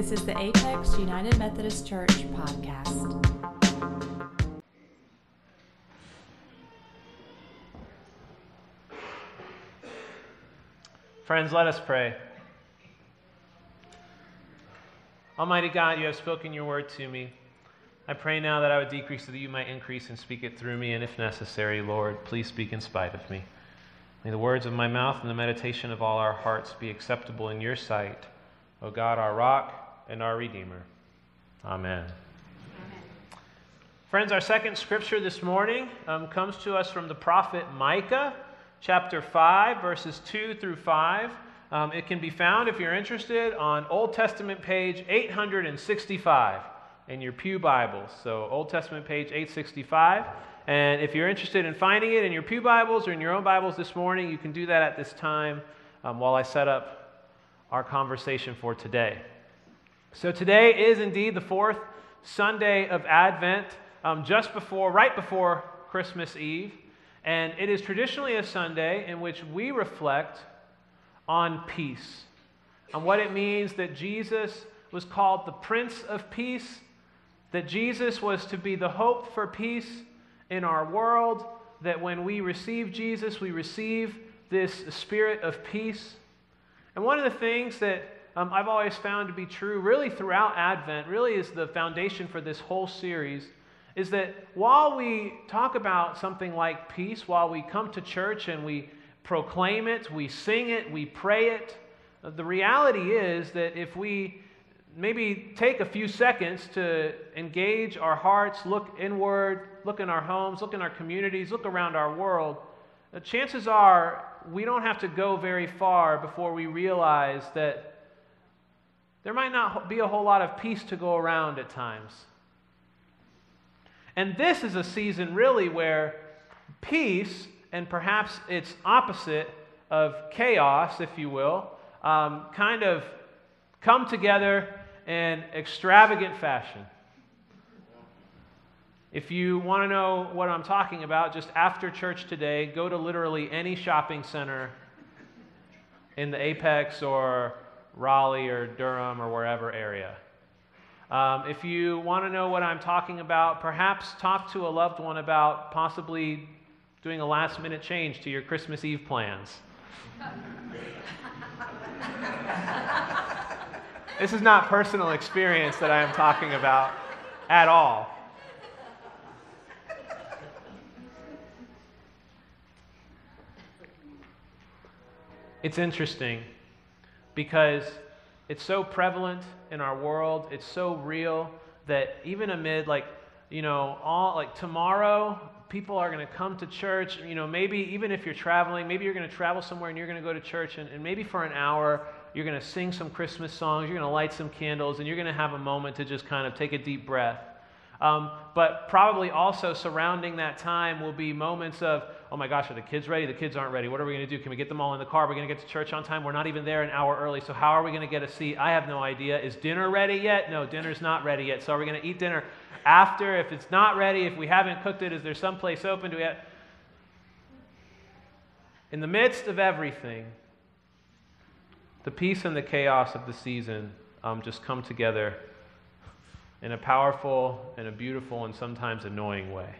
This is the Apex United Methodist Church podcast. Friends, let us pray. Almighty God, you have spoken your word to me. I pray now that I would decrease so that you might increase and speak it through me, and if necessary, Lord, please speak in spite of me. May the words of my mouth and the meditation of all our hearts be acceptable in your sight, O God, our rock and our Redeemer. Amen. Amen. Friends, our second scripture this morning um, comes to us from the prophet Micah, chapter 5, verses 2 through 5. Um, it can be found, if you're interested, on Old Testament page 865 in your Pew Bibles. So, Old Testament page 865. And if you're interested in finding it in your Pew Bibles or in your own Bibles this morning, you can do that at this time um, while I set up our conversation for today. So, today is indeed the fourth Sunday of Advent, um, just before, right before Christmas Eve. And it is traditionally a Sunday in which we reflect on peace, on what it means that Jesus was called the Prince of Peace, that Jesus was to be the hope for peace in our world, that when we receive Jesus, we receive this spirit of peace. And one of the things that um, I've always found to be true, really throughout Advent, really is the foundation for this whole series, is that while we talk about something like peace, while we come to church and we proclaim it, we sing it, we pray it. The reality is that if we maybe take a few seconds to engage our hearts, look inward, look in our homes, look in our communities, look around our world, chances are we don't have to go very far before we realize that there might not be a whole lot of peace to go around at times. And this is a season really where peace and perhaps its opposite of chaos, if you will, um, kind of come together in extravagant fashion. If you want to know what I'm talking about, just after church today, go to literally any shopping center in the Apex or Raleigh or Durham or wherever area. Um, if you want to know what I'm talking about, perhaps talk to a loved one about possibly doing a last minute change to your Christmas Eve plans. this is not personal experience that I am talking about at all. It's interesting because it's so prevalent in our world, it's so real that even amid like, you know, all like tomorrow people are going to come to church. You know, maybe even if you're traveling, maybe you're going to travel somewhere and you're going to go to church, and, and maybe for an hour, you're going to sing some Christmas songs, you're going to light some candles, and you're going to have a moment to just kind of take a deep breath. Um, but probably also surrounding that time will be moments of, oh my gosh, are the kids ready? The kids aren't ready. What are we going to do? Can we get them all in the car? We're going to get to church on time. We're not even there an hour early. So how are we going to get a seat? I have no idea. Is dinner ready yet? No, dinner's not ready yet. So are we going to eat dinner after? If it's not ready, if we haven't cooked it, is there some place open? Do we have... In the midst of everything, the peace and the chaos of the season um, just come together in a powerful and a beautiful and sometimes annoying way.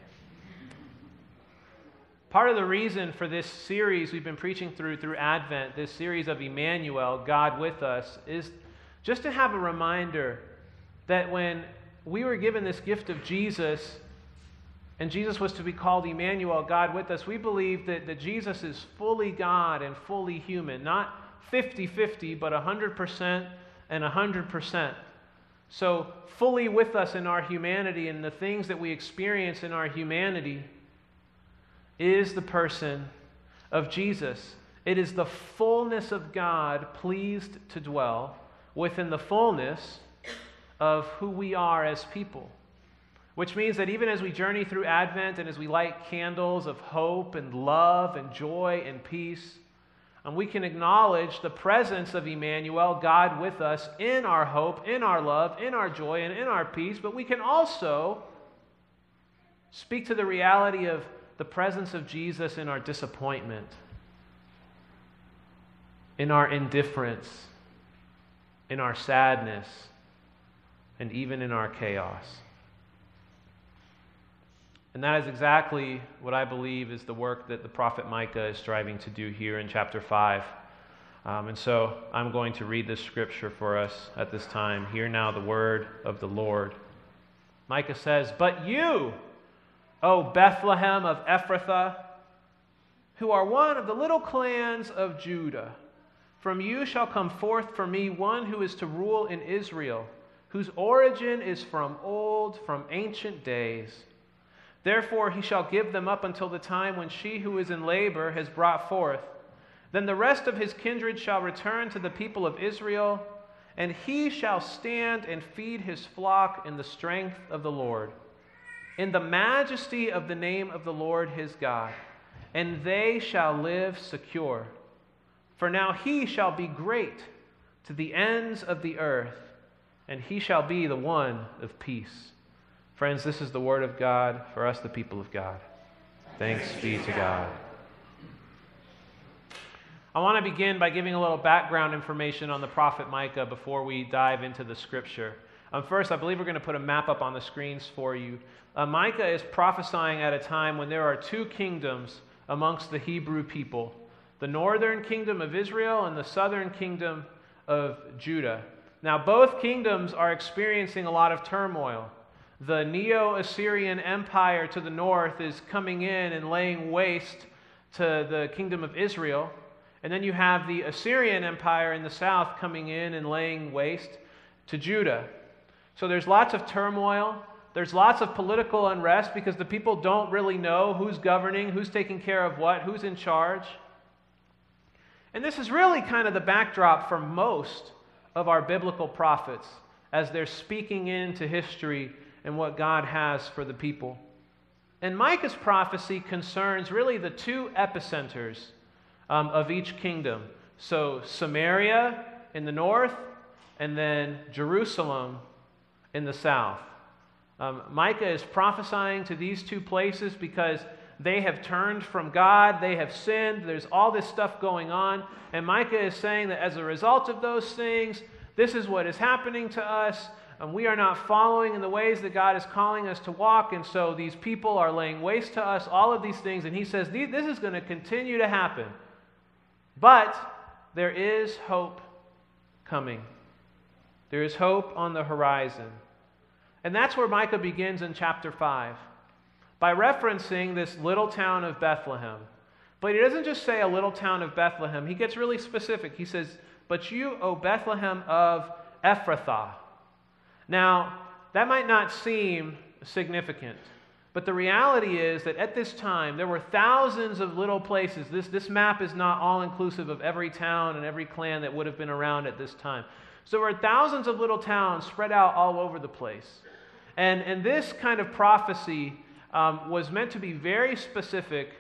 Part of the reason for this series we've been preaching through through Advent, this series of Emmanuel, God with us, is just to have a reminder that when we were given this gift of Jesus, and Jesus was to be called Emmanuel, God with us, we believe that, that Jesus is fully God and fully human, not 50 50, but 100% and 100%. So, fully with us in our humanity and the things that we experience in our humanity is the person of Jesus. It is the fullness of God pleased to dwell within the fullness of who we are as people. Which means that even as we journey through Advent and as we light candles of hope and love and joy and peace, and we can acknowledge the presence of Emmanuel, God with us, in our hope, in our love, in our joy, and in our peace. But we can also speak to the reality of the presence of Jesus in our disappointment, in our indifference, in our sadness, and even in our chaos. And that is exactly what I believe is the work that the prophet Micah is striving to do here in chapter 5. Um, and so I'm going to read this scripture for us at this time. Hear now the word of the Lord. Micah says, But you, O Bethlehem of Ephrathah, who are one of the little clans of Judah, from you shall come forth for me one who is to rule in Israel, whose origin is from old, from ancient days. Therefore he shall give them up until the time when she who is in labor has brought forth. Then the rest of his kindred shall return to the people of Israel, and he shall stand and feed his flock in the strength of the Lord, in the majesty of the name of the Lord his God, and they shall live secure. For now he shall be great to the ends of the earth, and he shall be the one of peace. Friends, this is the word of God for us, the people of God. Thanks be to God. I want to begin by giving a little background information on the prophet Micah before we dive into the scripture. Um, first, I believe we're going to put a map up on the screens for you. Uh, Micah is prophesying at a time when there are two kingdoms amongst the Hebrew people the northern kingdom of Israel and the southern kingdom of Judah. Now, both kingdoms are experiencing a lot of turmoil the Neo Assyrian Empire to the north is coming in and laying waste to the kingdom of Israel. And then you have the Assyrian Empire in the south coming in and laying waste to Judah. So there's lots of turmoil. There's lots of political unrest because the people don't really know who's governing, who's taking care of what, who's in charge. And this is really kind of the backdrop for most of our biblical prophets as they're speaking into history and what God has for the people. And Micah's prophecy concerns really the two epicenters um, of each kingdom. So, Samaria in the north, and then Jerusalem in the south. Um, Micah is prophesying to these two places because they have turned from God, they have sinned, there's all this stuff going on. And Micah is saying that as a result of those things, this is what is happening to us and we are not following in the ways that God is calling us to walk. And so these people are laying waste to us, all of these things. And he says, This is going to continue to happen. But there is hope coming, there is hope on the horizon. And that's where Micah begins in chapter 5 by referencing this little town of Bethlehem. But he doesn't just say a little town of Bethlehem, he gets really specific. He says, But you, O Bethlehem of Ephrathah. Now, that might not seem significant, but the reality is that at this time, there were thousands of little places. This, this map is not all inclusive of every town and every clan that would have been around at this time. So there were thousands of little towns spread out all over the place. And, and this kind of prophecy um, was meant to be very specific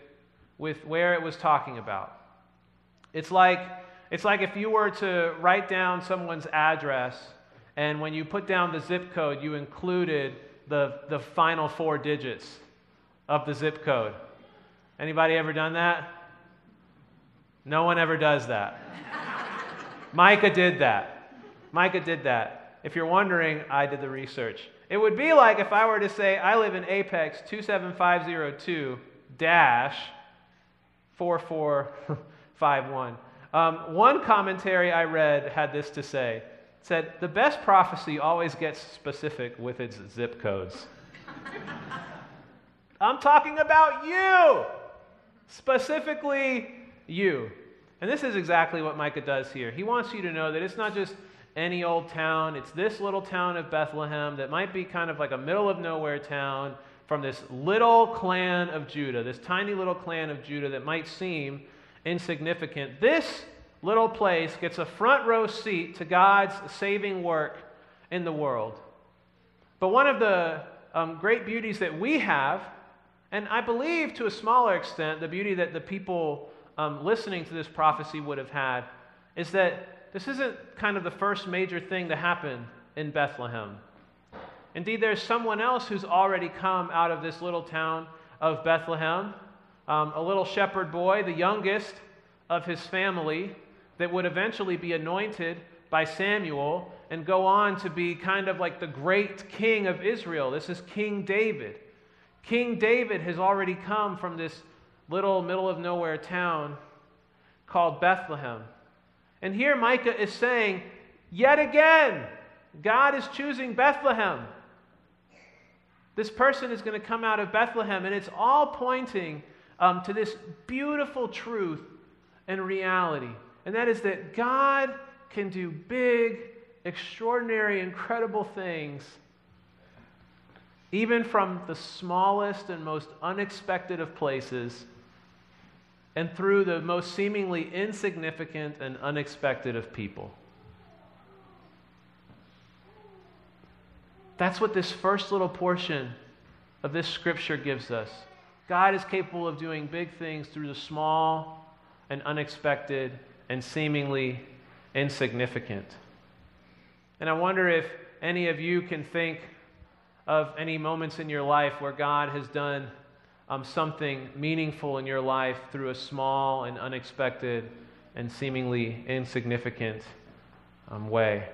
with where it was talking about. It's like, it's like if you were to write down someone's address and when you put down the zip code, you included the, the final four digits of the zip code. Anybody ever done that? No one ever does that. Micah did that. Micah did that. If you're wondering, I did the research. It would be like if I were to say, I live in Apex 27502 dash 4451. Um, one commentary I read had this to say it said the best prophecy always gets specific with its zip codes. I'm talking about you, specifically you. And this is exactly what Micah does here. He wants you to know that it's not just any old town, it's this little town of Bethlehem that might be kind of like a middle of nowhere town from this little clan of Judah, this tiny little clan of Judah that might seem insignificant. This little place gets a front row seat to God's saving work in the world. But one of the um, great beauties that we have, and I believe to a smaller extent, the beauty that the people um, listening to this prophecy would have had, is that this isn't kind of the first major thing to happen in Bethlehem. Indeed, there's someone else who's already come out of this little town of Bethlehem, um, a little shepherd boy, the youngest of his family, that would eventually be anointed by Samuel and go on to be kind of like the great king of Israel. This is King David. King David has already come from this little middle of nowhere town called Bethlehem. And here Micah is saying, yet again, God is choosing Bethlehem. This person is going to come out of Bethlehem, and it's all pointing um, to this beautiful truth and reality. And that is that God can do big, extraordinary, incredible things, even from the smallest and most unexpected of places, and through the most seemingly insignificant and unexpected of people. That's what this first little portion of this scripture gives us. God is capable of doing big things through the small and unexpected and seemingly insignificant. And I wonder if any of you can think of any moments in your life where God has done um, something meaningful in your life through a small and unexpected and seemingly insignificant um, way.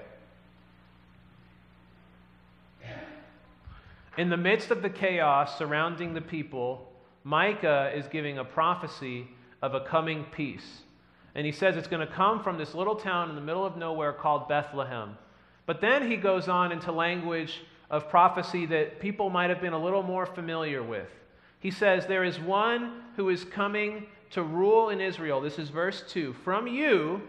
In the midst of the chaos surrounding the people, Micah is giving a prophecy of a coming peace. And he says it's going to come from this little town in the middle of nowhere called Bethlehem. But then he goes on into language of prophecy that people might have been a little more familiar with. He says, There is one who is coming to rule in Israel. This is verse 2. From you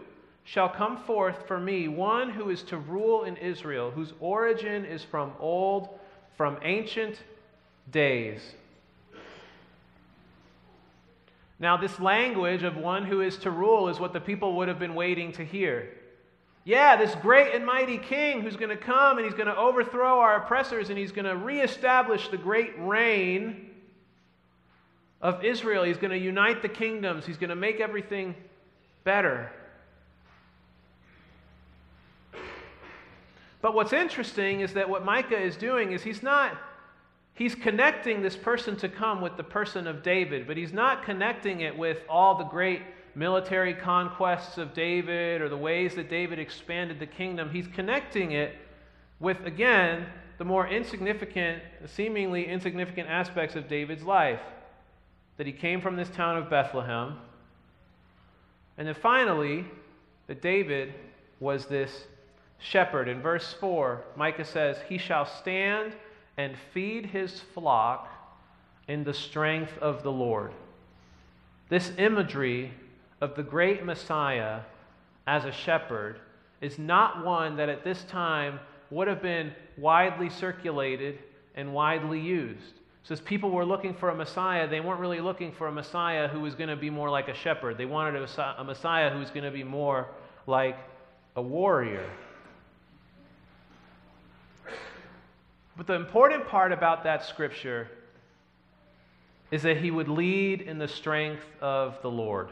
shall come forth for me one who is to rule in Israel, whose origin is from old, from ancient days. Now, this language of one who is to rule is what the people would have been waiting to hear. Yeah, this great and mighty king who's going to come and he's going to overthrow our oppressors and he's going to reestablish the great reign of Israel. He's going to unite the kingdoms, he's going to make everything better. But what's interesting is that what Micah is doing is he's not he's connecting this person to come with the person of David, but he's not connecting it with all the great military conquests of David or the ways that David expanded the kingdom. He's connecting it with, again, the more insignificant, seemingly insignificant aspects of David's life. That he came from this town of Bethlehem. And then finally, that David was this shepherd. In verse 4, Micah says, He shall stand and feed his flock in the strength of the Lord. This imagery of the great Messiah as a shepherd is not one that at this time would have been widely circulated and widely used. So, as people were looking for a Messiah, they weren't really looking for a Messiah who was going to be more like a shepherd. They wanted a Messiah who was going to be more like a warrior. But the important part about that scripture is that he would lead in the strength of the Lord.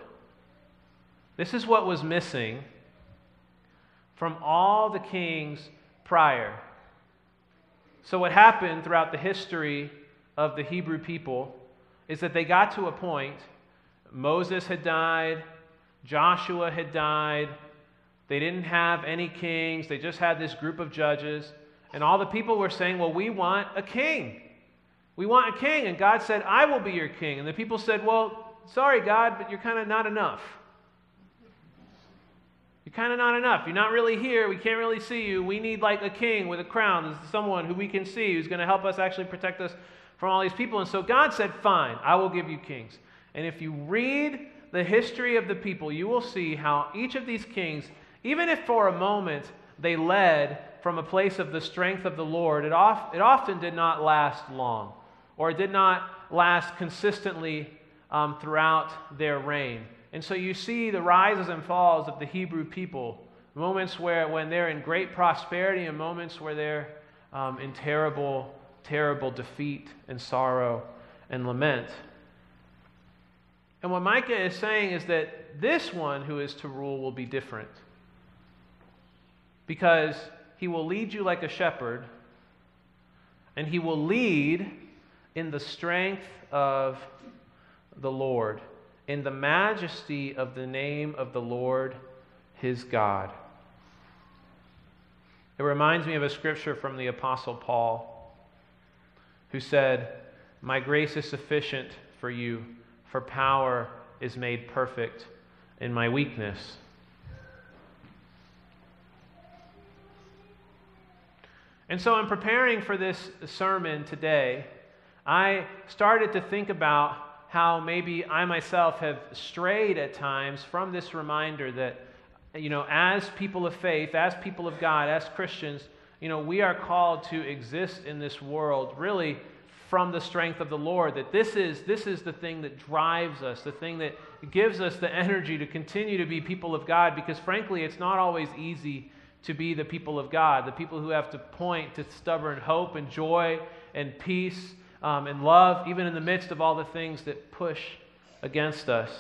This is what was missing from all the kings prior. So, what happened throughout the history of the Hebrew people is that they got to a point, Moses had died, Joshua had died, they didn't have any kings, they just had this group of judges. And all the people were saying, Well, we want a king. We want a king. And God said, I will be your king. And the people said, Well, sorry, God, but you're kind of not enough. You're kind of not enough. You're not really here. We can't really see you. We need like a king with a crown, someone who we can see who's going to help us actually protect us from all these people. And so God said, Fine, I will give you kings. And if you read the history of the people, you will see how each of these kings, even if for a moment they led from a place of the strength of the Lord, it, it often did not last long, or it did not last consistently um, throughout their reign. And so you see the rises and falls of the Hebrew people, moments where when they're in great prosperity and moments where they're um, in terrible, terrible defeat and sorrow and lament. And what Micah is saying is that this one who is to rule will be different. Because he will lead you like a shepherd, and he will lead in the strength of the Lord, in the majesty of the name of the Lord his God. It reminds me of a scripture from the Apostle Paul, who said, My grace is sufficient for you, for power is made perfect in my weakness. And so, in preparing for this sermon today, I started to think about how maybe I myself have strayed at times from this reminder that, you know, as people of faith, as people of God, as Christians, you know, we are called to exist in this world really from the strength of the Lord. That this is, this is the thing that drives us, the thing that gives us the energy to continue to be people of God, because frankly, it's not always easy to be the people of God, the people who have to point to stubborn hope and joy and peace um, and love, even in the midst of all the things that push against us.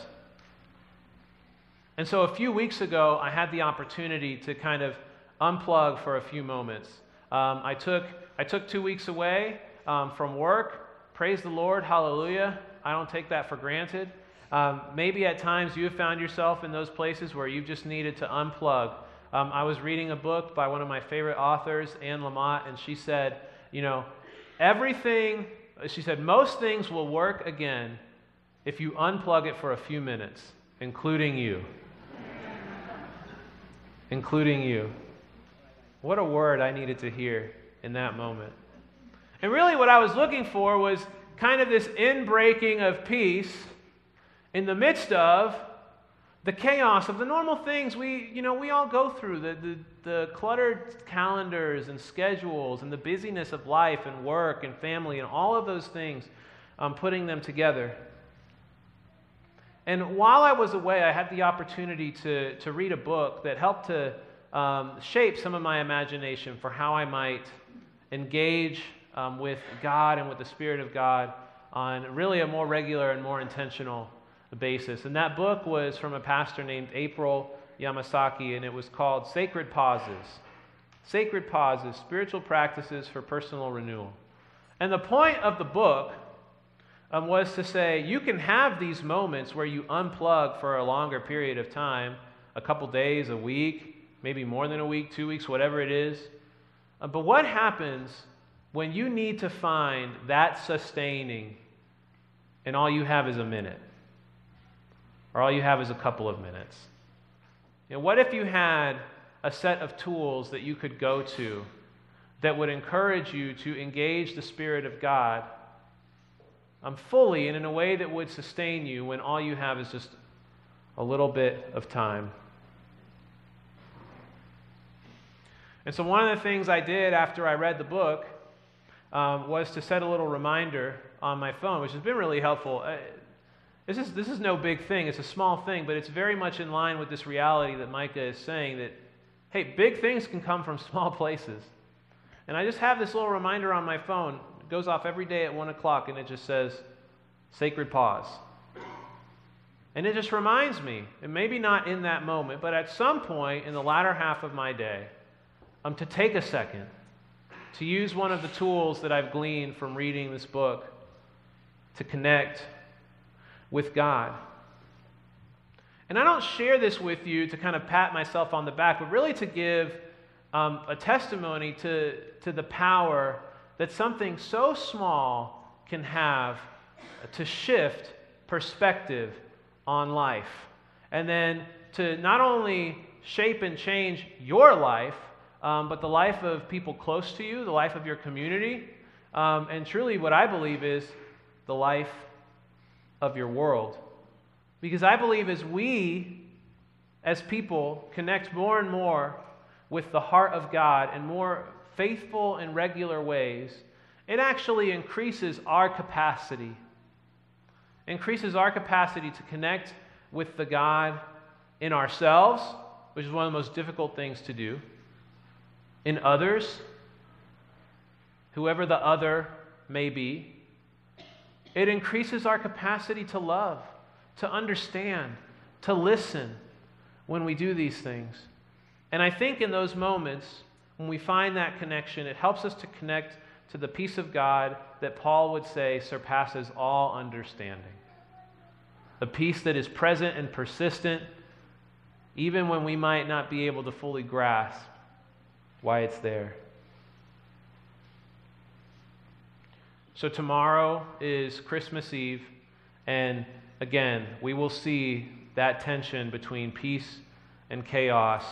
And so a few weeks ago, I had the opportunity to kind of unplug for a few moments. Um, I, took, I took two weeks away um, from work. Praise the Lord, hallelujah. I don't take that for granted. Um, maybe at times you have found yourself in those places where you've just needed to unplug. Um, I was reading a book by one of my favorite authors, Anne Lamott, and she said, you know, everything she said, most things will work again if you unplug it for a few minutes, including you. including you. What a word I needed to hear in that moment. And really, what I was looking for was kind of this inbreaking of peace in the midst of the chaos of the normal things we, you know, we all go through the, the, the, cluttered calendars and schedules and the busyness of life and work and family and all of those things, um, putting them together. And while I was away, I had the opportunity to, to read a book that helped to um, shape some of my imagination for how I might engage um, with God and with the Spirit of God on really a more regular and more intentional basis. And that book was from a pastor named April Yamasaki, and it was called Sacred Pauses. Sacred Pauses Spiritual Practices for Personal Renewal. And the point of the book um, was to say you can have these moments where you unplug for a longer period of time a couple days, a week, maybe more than a week, two weeks, whatever it is. Uh, but what happens when you need to find that sustaining and all you have is a minute? or all you have is a couple of minutes. You know, what if you had a set of tools that you could go to that would encourage you to engage the Spirit of God um, fully and in a way that would sustain you when all you have is just a little bit of time? And so, one of the things I did after I read the book um, was to set a little reminder on my phone, which has been really helpful. Uh, this is, this is no big thing, it's a small thing, but it's very much in line with this reality that Micah is saying that, hey, big things can come from small places. And I just have this little reminder on my phone. It goes off every day at 1 o'clock, and it just says, Sacred Pause. And it just reminds me, and maybe not in that moment, but at some point in the latter half of my day, um, to take a second, to use one of the tools that I've gleaned from reading this book to connect with God. And I don't share this with you to kind of pat myself on the back, but really to give um, a testimony to, to the power that something so small can have to shift perspective on life. And then to not only shape and change your life, um, but the life of people close to you, the life of your community, um, and truly what I believe is the life of your world. Because I believe as we, as people, connect more and more with the heart of God in more faithful and regular ways, it actually increases our capacity. Increases our capacity to connect with the God in ourselves, which is one of the most difficult things to do, in others, whoever the other may be, it increases our capacity to love, to understand, to listen when we do these things. And I think in those moments, when we find that connection, it helps us to connect to the peace of God that Paul would say surpasses all understanding. A peace that is present and persistent, even when we might not be able to fully grasp why it's there. So, tomorrow is Christmas Eve, and again, we will see that tension between peace and chaos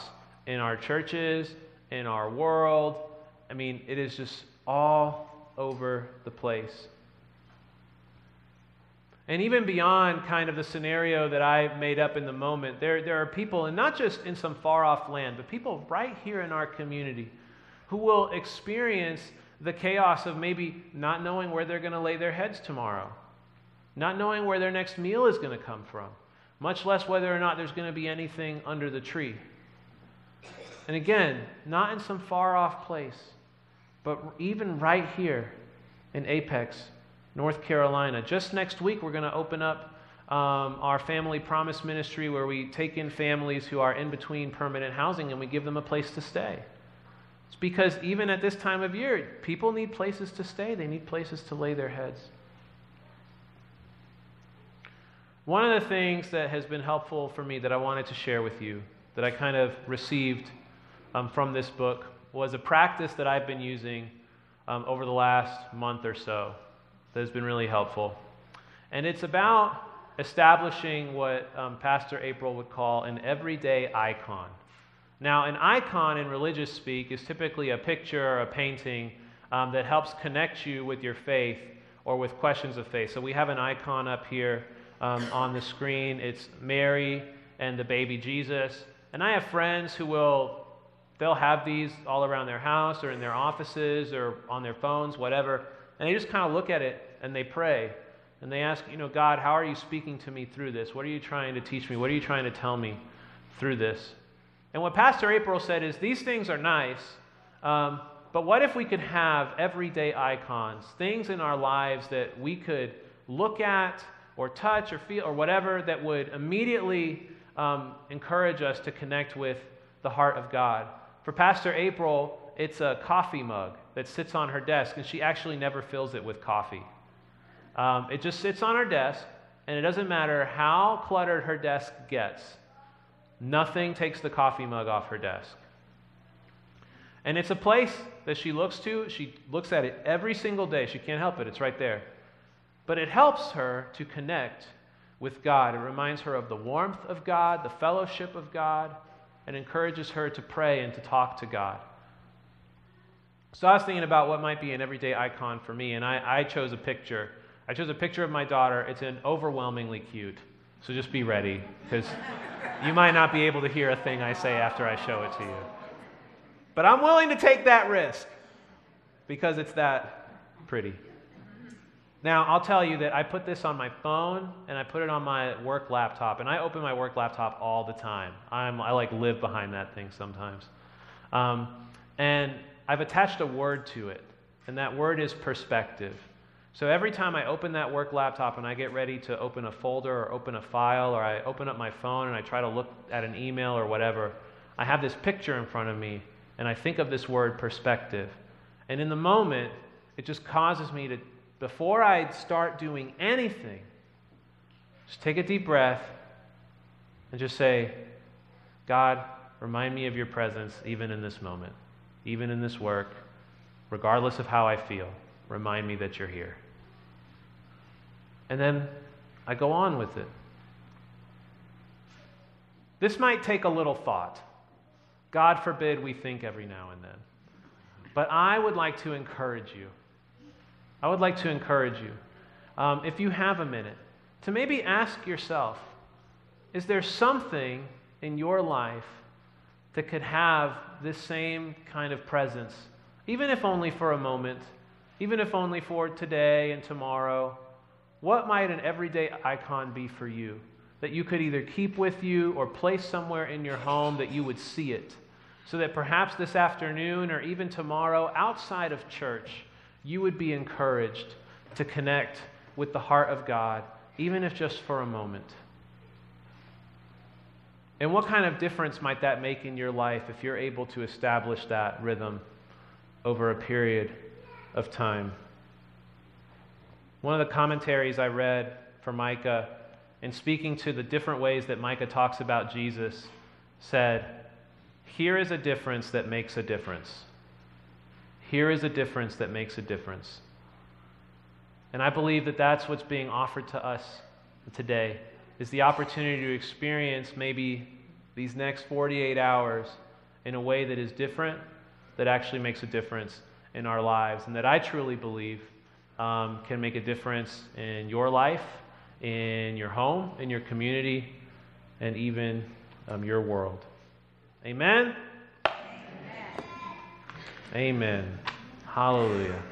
in our churches, in our world. I mean, it is just all over the place. And even beyond kind of the scenario that I made up in the moment, there, there are people, and not just in some far off land, but people right here in our community who will experience the chaos of maybe not knowing where they're going to lay their heads tomorrow, not knowing where their next meal is going to come from, much less whether or not there's going to be anything under the tree. And again, not in some far off place, but even right here in Apex, North Carolina. Just next week, we're going to open up um, our Family Promise Ministry where we take in families who are in between permanent housing and we give them a place to stay. It's because even at this time of year, people need places to stay, they need places to lay their heads. One of the things that has been helpful for me that I wanted to share with you, that I kind of received um, from this book, was a practice that I've been using um, over the last month or so that has been really helpful. And it's about establishing what um, Pastor April would call an everyday icon. Now, an icon in religious speak is typically a picture or a painting um, that helps connect you with your faith or with questions of faith. So we have an icon up here um, on the screen. It's Mary and the baby Jesus. And I have friends who will, they'll have these all around their house or in their offices or on their phones, whatever. And they just kind of look at it and they pray. And they ask, you know, God, how are you speaking to me through this? What are you trying to teach me? What are you trying to tell me through this? And what Pastor April said is these things are nice, um, but what if we could have everyday icons, things in our lives that we could look at or touch or feel or whatever that would immediately um, encourage us to connect with the heart of God? For Pastor April, it's a coffee mug that sits on her desk, and she actually never fills it with coffee. Um, it just sits on her desk, and it doesn't matter how cluttered her desk gets, nothing takes the coffee mug off her desk. And it's a place that she looks to. She looks at it every single day. She can't help it, it's right there. But it helps her to connect with God. It reminds her of the warmth of God, the fellowship of God, and encourages her to pray and to talk to God. So I was thinking about what might be an everyday icon for me, and I, I chose a picture. I chose a picture of my daughter. It's an overwhelmingly cute. So just be ready, because you might not be able to hear a thing I say after I show it to you. But I'm willing to take that risk because it's that pretty. Now, I'll tell you that I put this on my phone and I put it on my work laptop, and I open my work laptop all the time. I'm, I like live behind that thing sometimes. Um, and I've attached a word to it, and that word is perspective. So every time I open that work laptop and I get ready to open a folder or open a file, or I open up my phone and I try to look at an email or whatever, I have this picture in front of me, and I think of this word perspective. And in the moment, it just causes me to, before I start doing anything, just take a deep breath and just say, God, remind me of your presence even in this moment even in this work, regardless of how I feel, remind me that you're here. And then I go on with it. This might take a little thought. God forbid we think every now and then. But I would like to encourage you. I would like to encourage you, um, if you have a minute, to maybe ask yourself is there something in your life that could have this same kind of presence, even if only for a moment, even if only for today and tomorrow, what might an everyday icon be for you that you could either keep with you or place somewhere in your home that you would see it? So that perhaps this afternoon or even tomorrow, outside of church, you would be encouraged to connect with the heart of God, even if just for a moment. And what kind of difference might that make in your life if you're able to establish that rhythm over a period of time? One of the commentaries I read for Micah, in speaking to the different ways that Micah talks about Jesus, said, Here is a difference that makes a difference. Here is a difference that makes a difference. And I believe that that's what's being offered to us today is the opportunity to experience maybe these next 48 hours in a way that is different, that actually makes a difference in our lives, and that I truly believe um, can make a difference in your life, in your home, in your community, and even um, your world. Amen? Amen. Amen. Hallelujah.